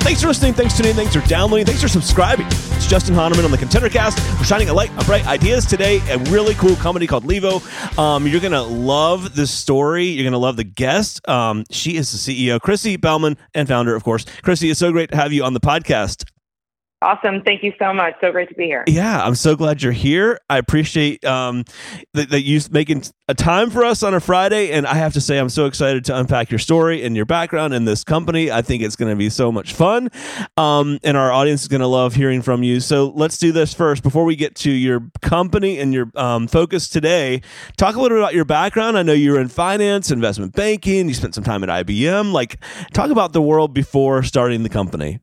Thanks for listening. Thanks for tuning in. Thanks for downloading. Thanks for subscribing. It's Justin Hahnemann on the ContenderCast. We're shining a light on bright ideas today. A really cool comedy called Levo. Um, you're to love this story. You're to love the guest. Um, she is the CEO, Chrissy Bellman, and founder, of course. Chrissy, it's so great to have you on the podcast. Awesome. Thank you so much. So great to be here. Yeah, I'm so glad you're here. I appreciate um, that, that you making a time for us on a Friday. And I have to say, I'm so excited to unpack your story and your background in this company. I think it's going to be so much fun. Um, and our audience is going to love hearing from you. So let's do this first. Before we get to your company and your um, focus today, talk a little bit about your background. I know you were in finance, investment banking, you spent some time at IBM. Like, talk about the world before starting the company.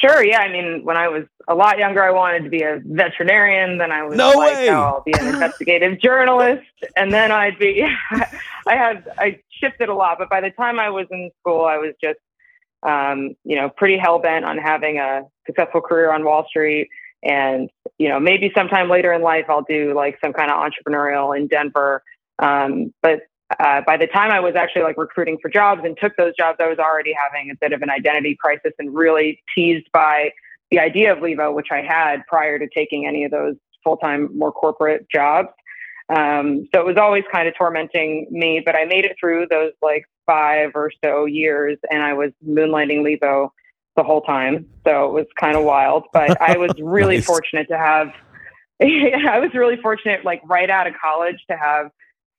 Sure. Yeah. I mean, when I was a lot younger, I wanted to be a veterinarian. Then I was no like, way. oh, I'll be an investigative journalist. And then I'd be, I had, I shifted a lot. But by the time I was in school, I was just, um, you know, pretty hell bent on having a successful career on Wall Street. And, you know, maybe sometime later in life, I'll do like some kind of entrepreneurial in Denver. Um, but uh, by the time I was actually like recruiting for jobs and took those jobs, I was already having a bit of an identity crisis and really teased by the idea of Levo, which I had prior to taking any of those full time, more corporate jobs. Um, so it was always kind of tormenting me, but I made it through those like five or so years and I was moonlighting Levo the whole time. So it was kind of wild, but I was really Nice. fortunate to have, I was really fortunate, like right out of college to have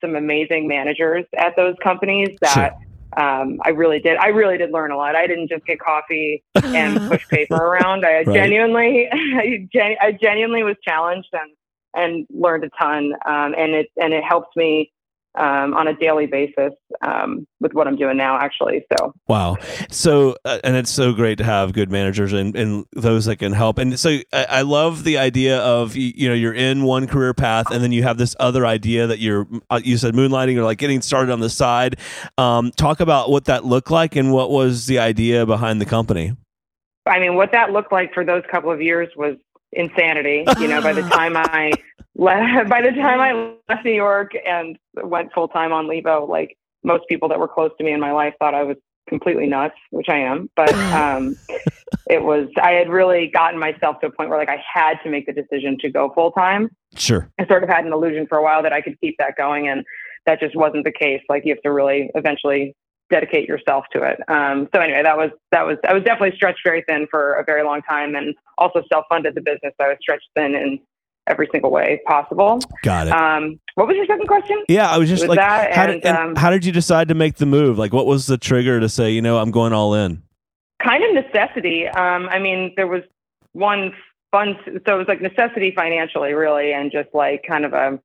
some amazing managers at those companies that um, I really did. I really did learn a lot. I didn't just get coffee and push paper around. I Right. genuinely, I, gen- I genuinely was challenged and and learned a ton. Um, and it and it helped me um, on a daily basis um, with what I'm doing now, actually. So Wow. So, uh, and it's so great to have good managers and, and those that can help. And so I, I love the idea of, you, know, you're in one career path and then you have this other idea that you're, uh, you said moonlighting or like getting started on the side. Um, talk about what that looked like and what was the idea behind the company. I mean, what that looked like for those couple of years was insanity. You know, by the time I by the time I left New York and went full time on Levo, like most people that were close to me in my life thought I was completely nuts, which I am. But um, it was I had really gotten myself to a point where like I had to make the decision to go full time. Sure. I sort of had an illusion for a while that I could keep that going, and that just wasn't the case. Like you have to really eventually dedicate yourself to it. Um, so anyway, that was that was I was definitely stretched very thin for a very long time, and also self-funded the business. So I was stretched thin in every single way possible. Got it. Um, what was your second question? yeah. I was just with like, that how, and, did, and um, how did you decide to make the move? Like, what was the trigger to say, you know, I'm going all in? kind of necessity. Um, I mean, there was one fun, so it was like necessity financially, really, and just like kind of a,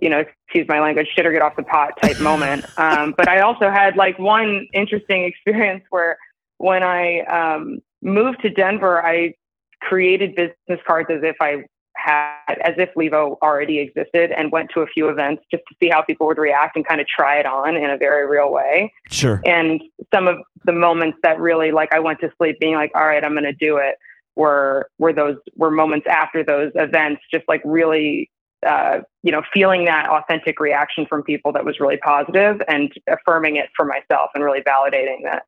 you know, excuse my language, shit or get off the pot type moment. Um, but I also had like one interesting experience where when I um, moved to Denver, I created business cards as if I had, as if Levo already existed, and went to a few events just to see how people would react and kind of try it on in a very real way Sure. and some of the moments that really like I went to sleep being like, all right, I'm going to do it were, were those were moments after those events, just like really, uh, you know, feeling that authentic reaction from people that was really positive and affirming it for myself and really validating that,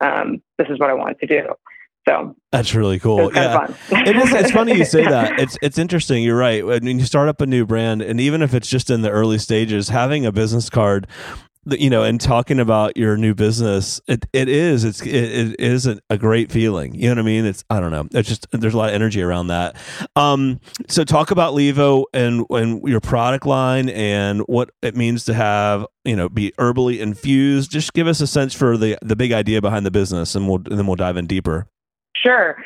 um, this is what I wanted to do. So That's really cool. Yeah. it is it's funny you say that. It's it's interesting. You're right. When you start up a new brand and even if it's just in the early stages having a business card that, you know and talking about your new business it, it is it's it, it is a, a great feeling. You know what i mean? It's i don't know. It's just there's a lot of energy around that. Um so talk about levo and and your product line and what it means to have you know be herbally infused. Just give us a sense for the the big idea behind the business and we'll and then we'll dive in deeper Sure.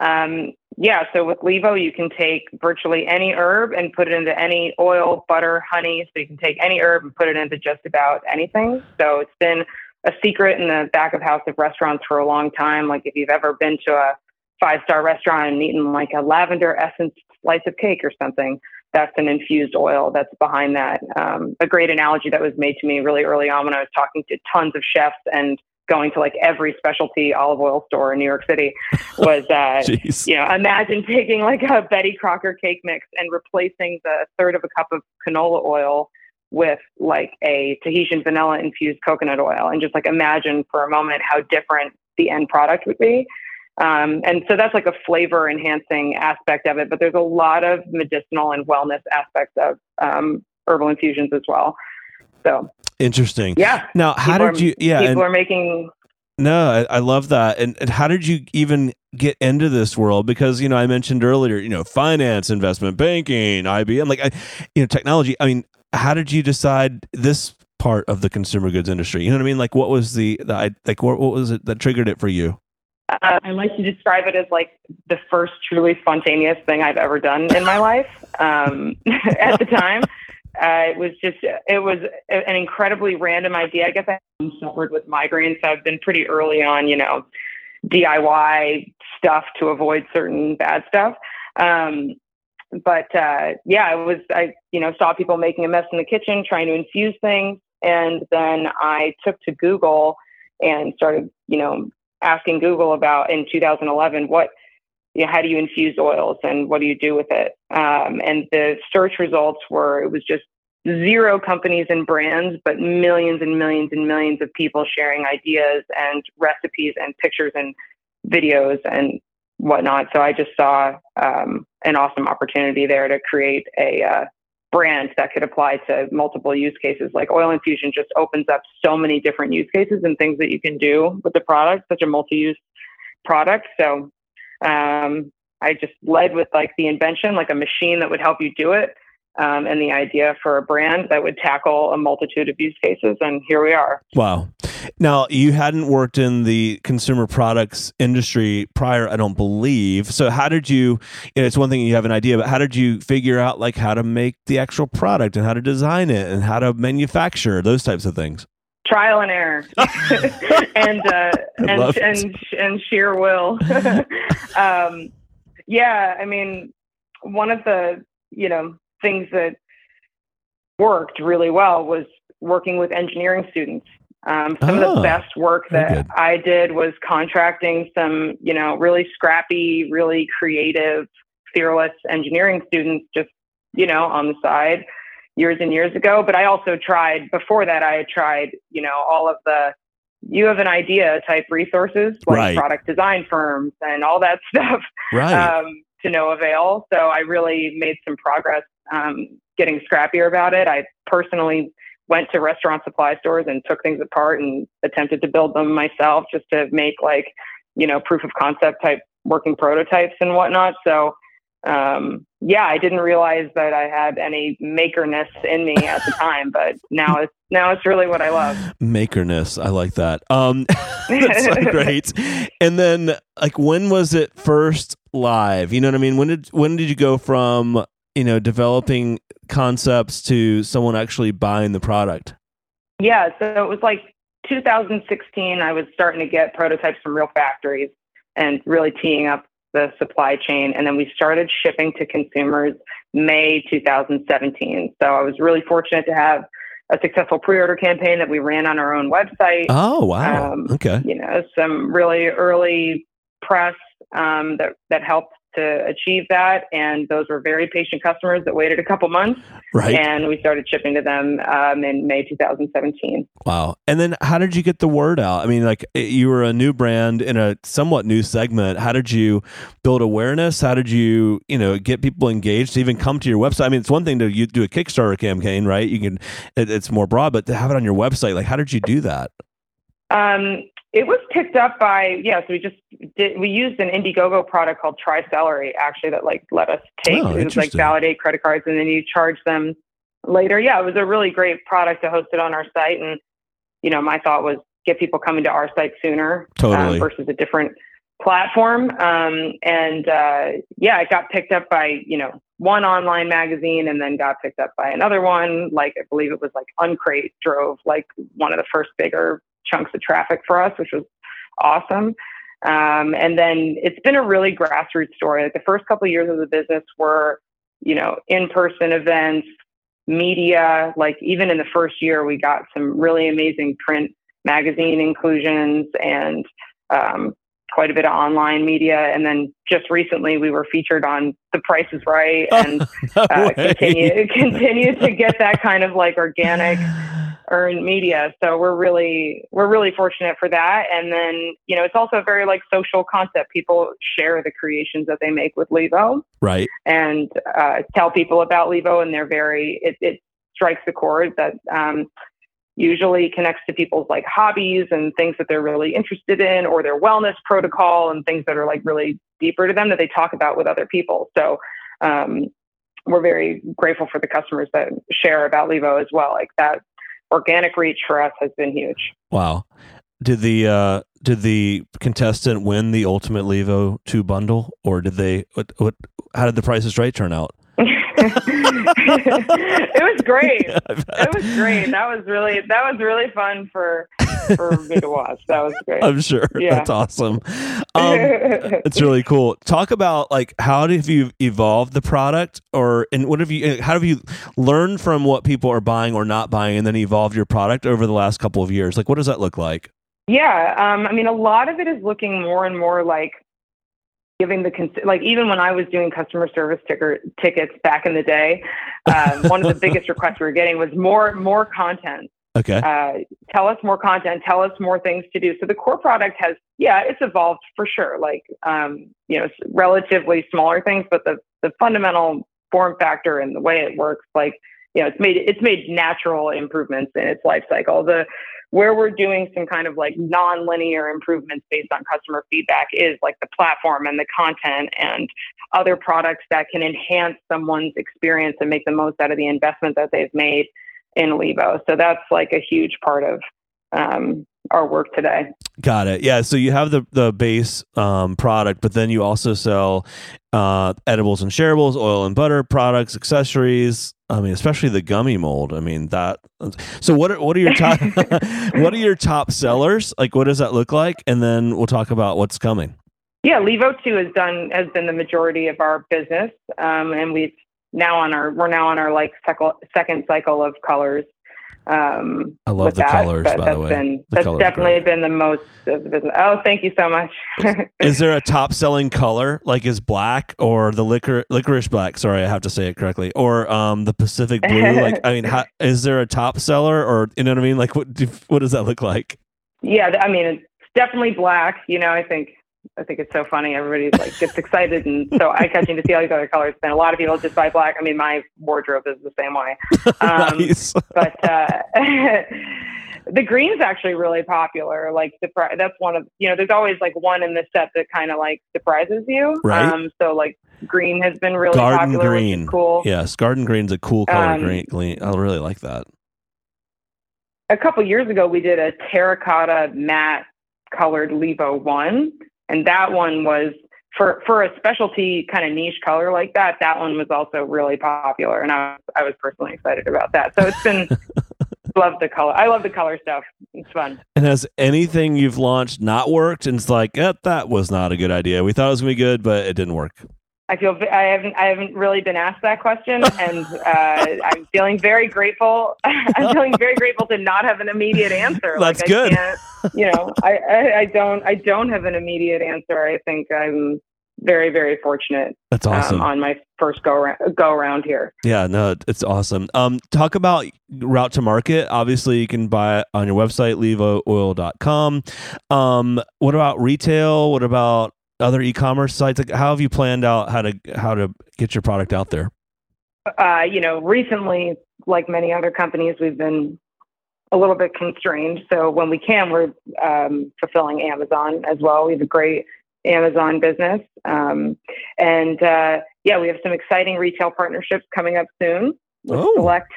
Um, yeah. So with Levo, you can take virtually any herb and put it into any oil, butter, honey. So you can take any herb and put it into just about anything. So it's been a secret in the back of house of restaurants for a long time. Like if you've ever been to a five star restaurant and eaten like a lavender essence slice of cake or something, that's an infused oil that's behind that. Um, a great analogy that was made to me really early on when I was talking to tons of chefs and going to like every specialty olive oil store in New York City was, uh, you know, imagine taking like a Betty Crocker cake mix and replacing the third of a cup of canola oil with like a Tahitian vanilla infused coconut oil and just like imagine for a moment how different the end product would be. Um, and so that's like a flavor enhancing aspect of it, but there's a lot of medicinal and wellness aspects of um, herbal infusions as well. So interesting. Yeah. Now, how people did are, you? Yeah, people and, are making. No, I, I love that. And, and how did you even get into this world? Because you know, I mentioned earlier, you know, finance, investment banking, IBM, like, I, you know, technology. I mean, how did you decide this part of the consumer goods industry? You know what I mean? Like, what was the, the like, what, what was it that triggered it for you? Uh, I like to describe it as like the first truly spontaneous thing I've ever done in my life. Um, at the time, uh, it was just it was an incredibly random idea. I guess I suffered with migraines, so I've been pretty early on, you know, DIY stuff to avoid certain bad stuff. Um, but uh, yeah, I was I you know saw people making a mess in the kitchen trying to infuse things, and then I took to Google and started you know asking Google about in 2011 what you know, how do you infuse oils and what do you do with it? Um, and the search results were it was just zero companies and brands, but millions and millions and millions of people sharing ideas and recipes and pictures and videos and whatnot. So I just saw um, an awesome opportunity there to create a uh, brand that could apply to multiple use cases. Like oil infusion just opens up so many different use cases and things that you can do with the product, such a multi-use product. So um, I just led with like the invention, like a machine that would help you do it um, and the idea for a brand that would tackle a multitude of use cases. And here we are. Wow. Now, you hadn't worked in the consumer products industry prior, I don't believe. So, how did you, it's one thing you have an idea, but how did you figure out like how to make the actual product and how to design it and how to manufacture those types of things? Trial and error, and uh, and, and and sheer will. um, yeah, I mean, one of the you know things that worked really well was working with engineering students. Um, some oh, of the ah, best work that I did was contracting some, you know, really scrappy, really creative, fearless engineering students just, you know, on the side years and years ago. But I also tried before that, I had tried, you know, all of the you have an idea type resources like right. product design firms and all that stuff right. um, to no avail. So I really made some progress um, getting scrappier about it. I personally went to restaurant supply stores and took things apart and attempted to build them myself just to make like, you know, proof of concept type working prototypes and whatnot. So, um, yeah, I didn't realize that I had any makerness in me at the time, but now it's now it's really what I love. Makerness, I like that. Um, that's so great. And then, like, when was it first live? You know what I mean? When did when did you go from you know developing concepts to someone actually buying the product? Yeah, so it was like 2016. I was starting to get prototypes from real factories and really teeing up the supply chain, and then we started shipping to consumers May 2017. So I was really fortunate to have a successful pre-order campaign that we ran on our own website. Oh wow! Um, okay, you know some really early press um, that that helped to achieve that. And those were very patient customers that waited a couple months. Right. And we started shipping to them um, in May 2017. Wow. And then how did you get the word out? I mean, like you were a new brand in a somewhat new segment. How did you build awareness? How did you, you know, get people engaged to even come to your website? I mean, it's one thing to you do a Kickstarter campaign, right? You can, it, it's more broad, but to have it on your website, like how did you do that? Um, it was picked up by yeah. So we just did. We used an Indiegogo product called Try Celery actually that like let us take oh, it was like validate credit cards and then you charge them later. Yeah, it was a really great product to host it on our site. And you know, my thought was get people coming to our site sooner um, totally. um, versus a different platform. Um, and uh, yeah, it got picked up by you know one online magazine and then got picked up by another one. Like I believe it was like Uncrate drove like one of the first bigger chunks of traffic for us, which was awesome. Um, and then it's been a really grassroots story. Like the first couple of years of the business were you know, in person events, media. Like even in the first year, we got some really amazing print magazine inclusions and um, quite a bit of online media. And then just recently, we were featured on The Price is Right and no uh, continue continue to get that kind of like organic earned media. So we're really we're really fortunate for that. And then you know it's also a very like social concept. People share the creations that they make with Levo Right. and uh, tell people about Levo, and they're very it, it strikes the chord that um, usually connects to people's like hobbies and things that they're really interested in, or their wellness protocol and things that are like really deeper to them that they talk about with other people. So. Um, we're very grateful for the customers that share about Levo as well. Like that organic reach for us has been huge. Wow. Did the uh did the contestant win the ultimate Levo 2 bundle or did they what, what how did the Price is Right turn out? It was great. It was great. That was really that was really fun for for me to watch. That was great. I'm sure. Yeah. That's awesome. Um, it's really cool. Talk about like how have you evolved the product, or and what have you? How have you learned from what people are buying or not buying, and then evolved your product over the last couple of years? Like, what does that look like? yeah, um, I mean, a lot of it is looking more and more like giving the cons- like even when I was doing customer service ticker tickets back in the day, um, one of the biggest requests we were getting was more more content. Okay. uh, tell us more content, tell us more things to do. So the core product has, yeah, it's evolved for sure. Like, um, you know, relatively smaller things, but the the fundamental form factor and the way it works, like, you know, it's made it's made natural improvements in its life cycle. The where we're doing some kind of like non-linear improvements based on customer feedback is like the platform and the content and other products that can enhance someone's experience and make the most out of the investment that they've made in Levo. So that's like a huge part of um, our work today. Got it. Yeah. So you have the the base um, product, but then you also sell uh, edibles and shareables, oil and butter products, accessories. I mean, especially the gummy mold. I mean that. So what are what are your top what are your top sellers? Like, what does that look like? And then we'll talk about what's coming. Yeah, Levo two has done has been the majority of our business, um, and we've now on our we're now on our like second second cycle of colors. Um, I love the that, colors, by the way. Been, The that's definitely been the most the business. Oh, thank you so much. Is there a top selling color like is black or the liquor licorice black? Sorry, I have to say it correctly. Or um the Pacific blue. like I mean, how, is there a top seller or you know what I mean? Like what do, what does that look like? yeah, I mean it's definitely black. You know, I think I think it's so funny. Everybody's like gets excited and so eye catching to see all these other colors. And a lot of people just buy black. I mean, my wardrobe is the same way. Um, nice. but uh, the green's actually really popular. Like surpri- that's one of you know. There's always like one in the set that kind of like surprises you. Right. Um, so like green has been really Garden popular, green. cool. Yes, garden green's a cool color. Um, green, green. I really like that. A couple years ago, we did a terracotta matte colored Levo one, and that one was. For, for a specialty kind of niche color like that, that one was also really popular, and I, I was personally excited about that. So it's been love the color. I love the color stuff. It's fun. And has anything you've launched not worked? And it's like, eh, that was not a good idea. We thought it was gonna be good, but it didn't work. I feel I haven't I haven't really been asked that question, and uh, I'm feeling very grateful. I'm feeling very grateful to not have an immediate answer. That's like, good. I can't, you know, I, I I don't I don't have an immediate answer. I think I'm very very fortunate That's awesome. um, on my first go around, go around here. Yeah, no, it's awesome. Um, talk about route to market. Obviously, you can buy it on your website, levooil.com. Um, what about retail? What about other e-commerce sites? Like, how have you planned out how to how to get your product out there? uh, you know, recently, like many other companies, we've been a little bit constrained. So when we can, we're um, fulfilling Amazon as well. We have a great Amazon business. Um, and uh, yeah, we have some exciting retail partnerships coming up soon with Oh. select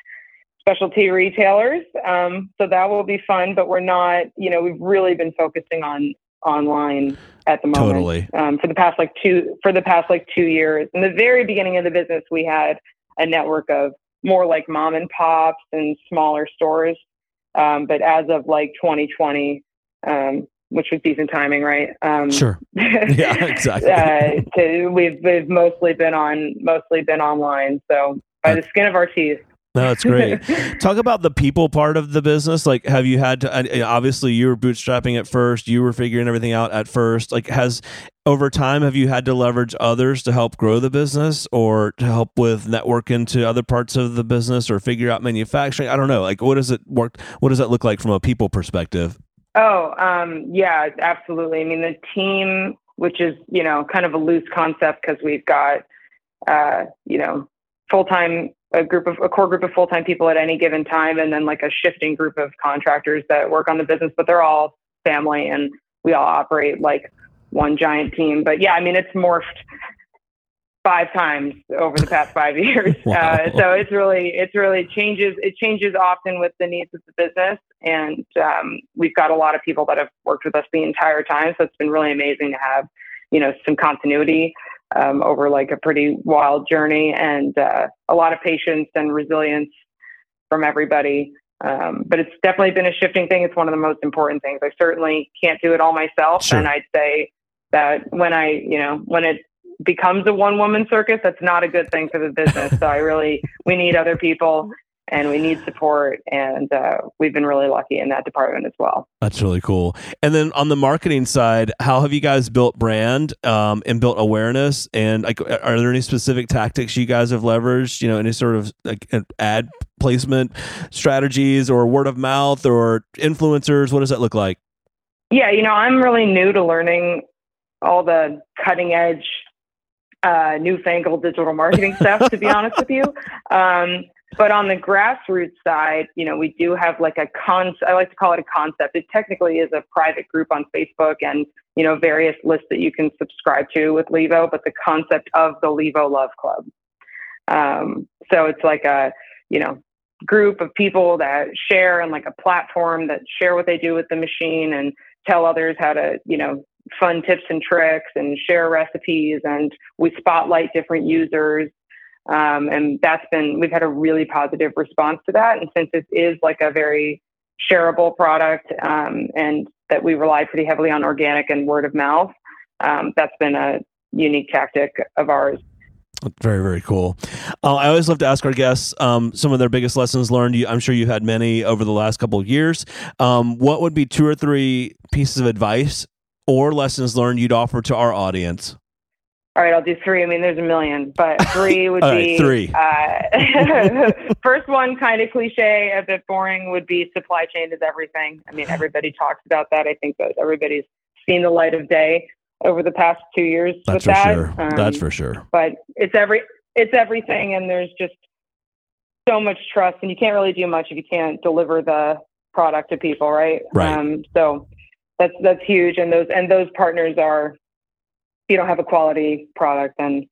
specialty retailers. Um, so that will be fun, but we're not, you know, we've really been focusing on online at the moment Totally. um, for the past like two for the past like two years. In the very beginning of the business, we had a network of more like mom and pops and smaller stores. Um, but as of like 2020, um, which was decent timing, right? Um, sure. Yeah, exactly. uh, to, we've we've mostly been on mostly been online, so by the skin of our teeth. No, that's great. Talk about the people part of the business. Like, have you had to? Obviously, you were bootstrapping at first. You were figuring everything out at first. Like, has over time have you had to leverage others to help grow the business, or to help with network into other parts of the business, or figure out manufacturing? I don't know. Like, what does it work? What does that look like from a people perspective? Oh, um, yeah, absolutely. I mean, the team, which is you know kind of a loose concept because we've got uh, you know full time a group of a core group of full time people at any given time, and then like a shifting group of contractors that work on the business, but they're all family and we all operate like one giant team. But yeah, I mean, it's morphed five times over the past five years. Wow. Uh, so it's really, it's really changes. It changes often with the needs of the business. And um, we've got a lot of people that have worked with us the entire time. So it's been really amazing to have, you know, some continuity um, over like a pretty wild journey and uh, a lot of patience and resilience from everybody. Um, but it's definitely been a shifting thing. It's one of the most important things. I certainly can't do it all myself. Sure. And I'd say that when I, you know, when it becomes a one woman circus, that's not a good thing for the business. so I really, we need other people and we need support. And uh, we've been really lucky in that department as well. That's really cool. And then on the marketing side, how have you guys built brand um, and built awareness? And like, are there any specific tactics you guys have leveraged? You know, any sort of like ad placement strategies or word of mouth or influencers? What does that look like? Yeah, you know, I'm really new to learning all the cutting edge uh, newfangled digital marketing stuff, to be honest with you. Um, but on the grassroots side, you know, we do have like a con. I like to call it a concept. It technically is a private group on Facebook and you know various lists that you can subscribe to with Levo. But the concept of the Levo Love Club. Um, so it's like a you know group of people that share and like a platform that share what they do with the machine and tell others how to you know fun tips and tricks and share recipes and we spotlight different users um, and that's been, we've had a really positive response to that. And since this is like a very shareable product um, and that we rely pretty heavily on organic and word of mouth, um, that's been a unique tactic of ours. Very, very cool. Uh, I always love to ask our guests um, some of their biggest lessons learned. I'm sure you've had many over the last couple of years. Um, what would be two or three pieces of advice or lessons learned you'd offer to our audience? All right, I'll do three. I mean, there's a million, but three would be three. Uh, first one, kind of cliche, a bit boring, would be supply chain is everything. I mean, everybody talks about that. I think that everybody's seen the light of day over the past two years. That's with for that. sure. Um, That's for sure. But it's every it's everything, and there's just so much trust, and you can't really do much if you can't deliver the product to people, right? Right. Um, so that's that's huge, and those and those partners are you don't have a quality product, then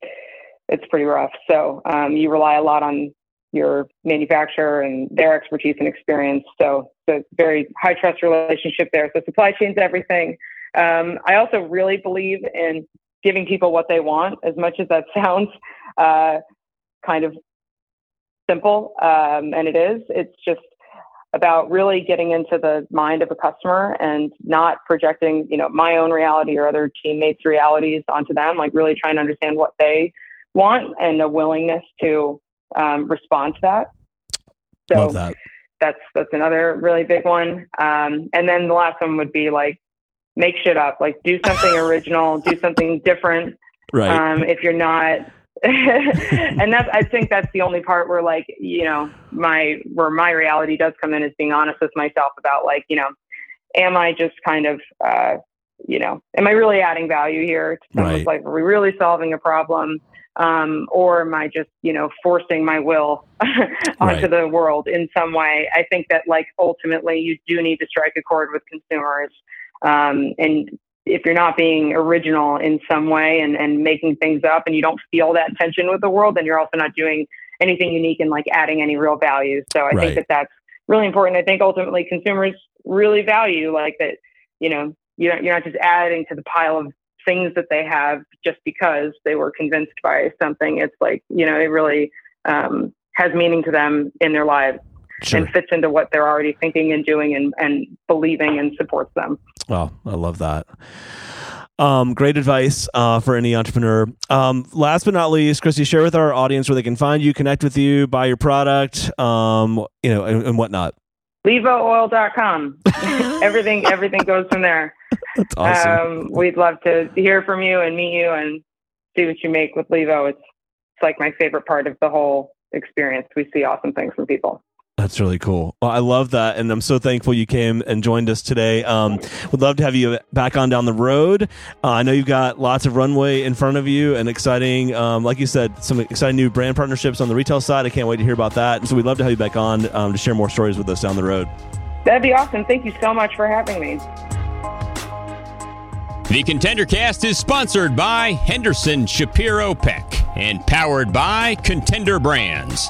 it's pretty rough. So um, you rely a lot on your manufacturer and their expertise and experience. So it's a very high trust relationship there. So supply chain's everything. Um, I also really believe in giving people what they want, as much as that sounds uh, kind of simple, um, and it is. It's just about really getting into the mind of a customer and not projecting, you know, my own reality or other teammates' realities onto them, like really trying to understand what they want and a willingness to um, respond to that. So Love that. that's that's another really big one. Um, and then the last one would be like make shit up, like do something original, do something different. Right. Um, if you're not and that's I think that's the only part where like you know my where my reality does come in is being honest with myself about like you know am I just kind of uh, you know am I really adding value here? It's right. like are we really solving a problem? Um, or am I just, you know, forcing my will onto right. the world in some way? I think that, like, ultimately, you do need to strike a chord with consumers, um, and if you're not being original in some way and, and making things up and you don't feel that tension with the world, then you're also not doing anything unique and like adding any real value. So I right. think that that's really important. I think ultimately consumers really value like that, you know, you're, you're not just adding to the pile of things that they have just because they were convinced by something. It's like, you know, it really um, has meaning to them in their lives. Sure. and fits into what they're already thinking and doing and, and believing and supports them. Oh, I love that. Um, great advice uh, for any entrepreneur. Um, last but not least, Christy, share with our audience where they can find you, connect with you, buy your product, um, you know, and, and whatnot. LevoOil.com. everything, everything goes from there. That's awesome. Um, we'd love to hear from you and meet you and see what you make with Levo. It's, it's like my favorite part of the whole experience. We see awesome things from people. That's really cool. Well, I love that, and I'm so thankful you came and joined us today. Um, would love to have you back on down the road. Uh, I know you've got lots of runway in front of you, and exciting, um, like you said, some exciting new brand partnerships on the retail side. I can't wait to hear about that. And so we'd love to have you back on um, to share more stories with us down the road. That'd be awesome. Thank you so much for having me. The Contender Cast is sponsored by Henderson Shapiro Peck and powered by Contender Brands.